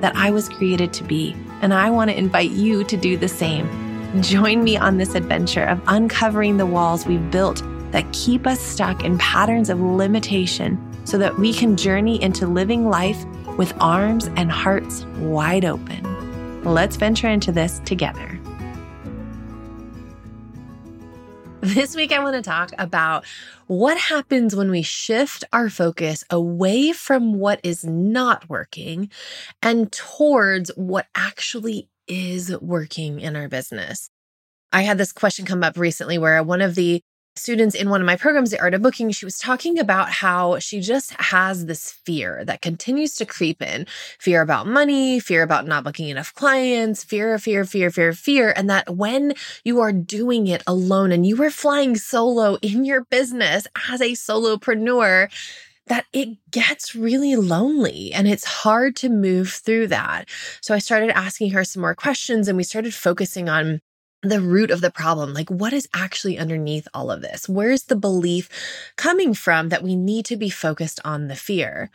that I was created to be. And I want to invite you to do the same. Join me on this adventure of uncovering the walls we've built that keep us stuck in patterns of limitation so that we can journey into living life with arms and hearts wide open. Let's venture into this together. This week, I want to talk about what happens when we shift our focus away from what is not working and towards what actually is working in our business. I had this question come up recently where one of the students in one of my programs, The Art of Booking, she was talking about how she just has this fear that continues to creep in fear about money, fear about not booking enough clients, fear, fear, fear, fear, fear. And that when you are doing it alone and you are flying solo in your business as a solopreneur, that it gets really lonely and it's hard to move through that. So I started asking her some more questions and we started focusing on the root of the problem. Like, what is actually underneath all of this? Where's the belief coming from that we need to be focused on the fear?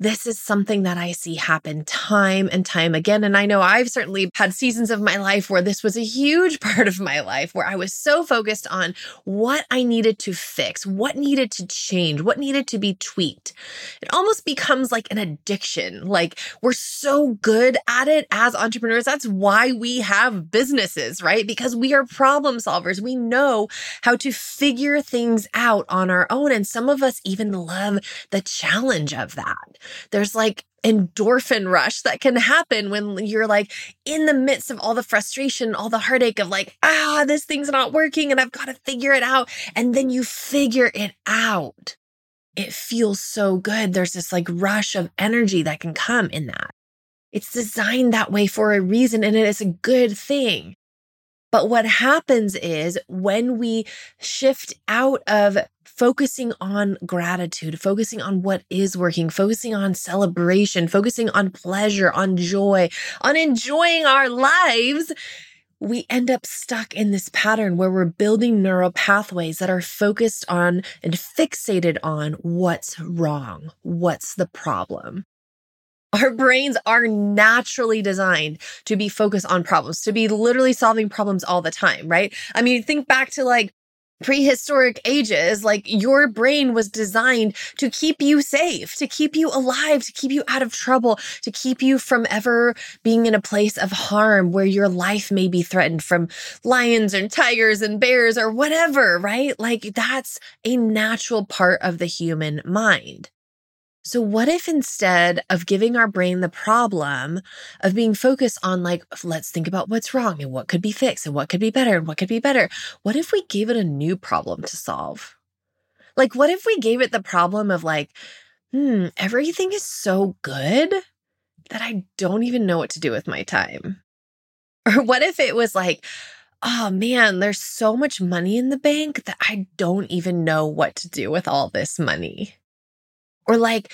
This is something that I see happen time and time again. And I know I've certainly had seasons of my life where this was a huge part of my life, where I was so focused on what I needed to fix, what needed to change, what needed to be tweaked. It almost becomes like an addiction. Like we're so good at it as entrepreneurs. That's why we have businesses, right? Because we are problem solvers. We know how to figure things out on our own. And some of us even love the challenge of that. There's like endorphin rush that can happen when you're like in the midst of all the frustration, all the heartache of like, ah, this thing's not working and I've got to figure it out. And then you figure it out. It feels so good. There's this like rush of energy that can come in that. It's designed that way for a reason and it is a good thing. But what happens is when we shift out of focusing on gratitude, focusing on what is working, focusing on celebration, focusing on pleasure, on joy, on enjoying our lives, we end up stuck in this pattern where we're building neural pathways that are focused on and fixated on what's wrong, what's the problem. Our brains are naturally designed to be focused on problems, to be literally solving problems all the time, right? I mean, think back to like prehistoric ages, like your brain was designed to keep you safe, to keep you alive, to keep you out of trouble, to keep you from ever being in a place of harm where your life may be threatened from lions and tigers and bears or whatever, right? Like that's a natural part of the human mind. So, what if instead of giving our brain the problem of being focused on, like, let's think about what's wrong and what could be fixed and what could be better and what could be better, what if we gave it a new problem to solve? Like, what if we gave it the problem of, like, hmm, everything is so good that I don't even know what to do with my time? Or what if it was like, oh man, there's so much money in the bank that I don't even know what to do with all this money? Or like,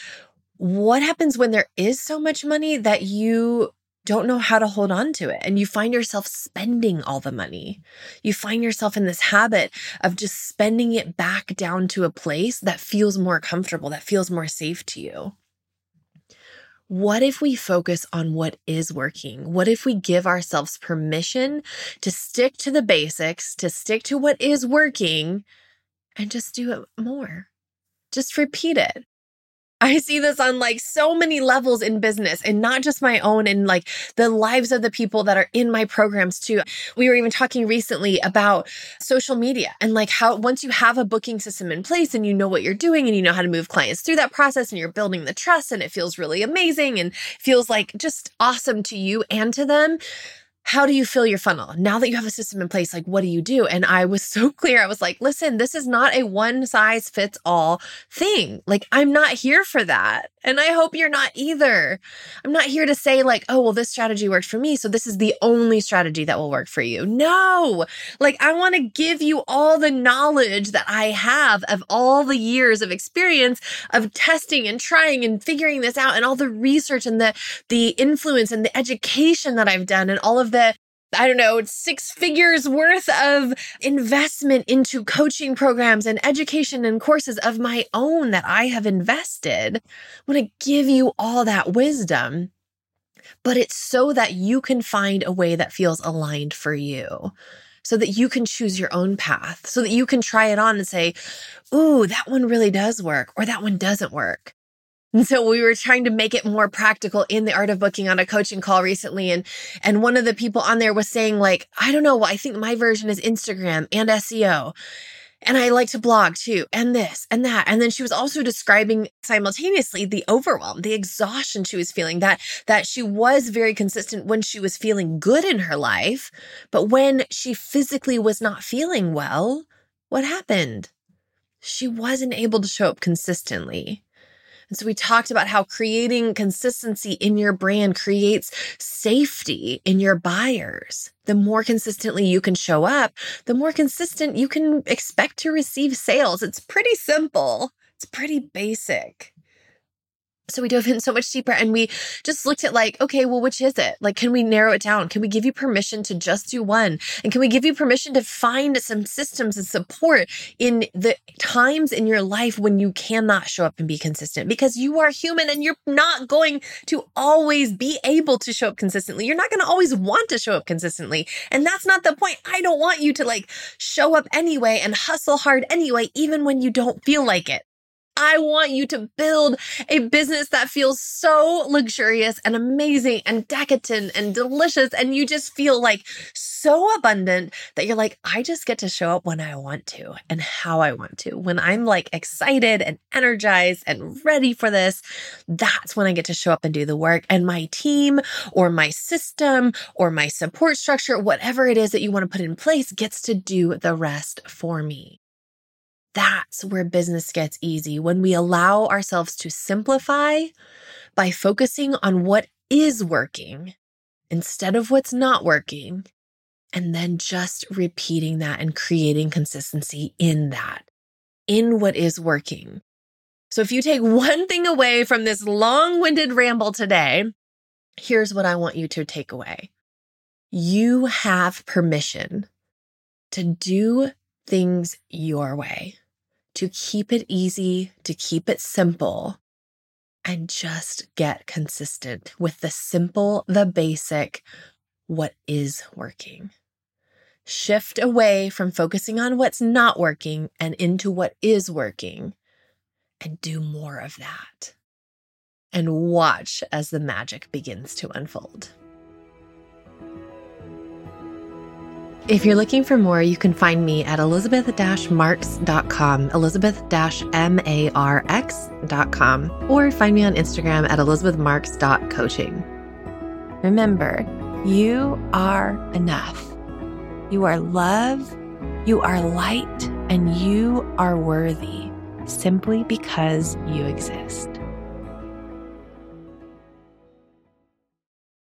what happens when there is so much money that you don't know how to hold on to it and you find yourself spending all the money. You find yourself in this habit of just spending it back down to a place that feels more comfortable, that feels more safe to you. What if we focus on what is working? What if we give ourselves permission to stick to the basics, to stick to what is working, and just do it more? Just repeat it. I see this on like so many levels in business and not just my own and like the lives of the people that are in my programs too. We were even talking recently about social media and like how once you have a booking system in place and you know what you're doing and you know how to move clients through that process and you're building the trust and it feels really amazing and feels like just awesome to you and to them how do you fill your funnel? Now that you have a system in place, like what do you do? And I was so clear. I was like, listen, this is not a one size fits all thing. Like, I'm not here for that. And I hope you're not either. I'm not here to say, like, oh, well, this strategy worked for me. So this is the only strategy that will work for you. No, like, I want to give you all the knowledge that I have of all the years of experience of testing and trying and figuring this out and all the research and the, the influence and the education that I've done and all of the I don't know, six figures worth of investment into coaching programs and education and courses of my own that I have invested. I want to give you all that wisdom, but it's so that you can find a way that feels aligned for you. So that you can choose your own path, so that you can try it on and say, Ooh, that one really does work, or that one doesn't work. And so we were trying to make it more practical in the art of booking on a coaching call recently. And, and one of the people on there was saying like, I don't know, I think my version is Instagram and SEO. And I like to blog too, and this and that. And then she was also describing simultaneously the overwhelm, the exhaustion she was feeling, that, that she was very consistent when she was feeling good in her life. But when she physically was not feeling well, what happened? She wasn't able to show up consistently. And so we talked about how creating consistency in your brand creates safety in your buyers. The more consistently you can show up, the more consistent you can expect to receive sales. It's pretty simple. It's pretty basic. So we dove in so much deeper and we just looked at like, okay, well, which is it? Like, can we narrow it down? Can we give you permission to just do one? And can we give you permission to find some systems and support in the times in your life when you cannot show up and be consistent? Because you are human and you're not going to always be able to show up consistently. You're not going to always want to show up consistently. And that's not the point. I don't want you to like show up anyway and hustle hard anyway, even when you don't feel like it. I want you to build a business that feels so luxurious and amazing and decadent and delicious. And you just feel like so abundant that you're like, I just get to show up when I want to and how I want to. When I'm like excited and energized and ready for this, that's when I get to show up and do the work. And my team or my system or my support structure, whatever it is that you want to put in place, gets to do the rest for me. That's where business gets easy. When we allow ourselves to simplify by focusing on what is working instead of what's not working, and then just repeating that and creating consistency in that, in what is working. So, if you take one thing away from this long winded ramble today, here's what I want you to take away. You have permission to do things your way to keep it easy, to keep it simple, and just get consistent with the simple, the basic, what is working. Shift away from focusing on what's not working and into what is working, and do more of that. And watch as the magic begins to unfold. If you're looking for more, you can find me at elizabeth-marx.com, elizabeth-marx.com, or find me on Instagram at elizabethmarx.coaching. Remember, you are enough. You are love, you are light, and you are worthy simply because you exist.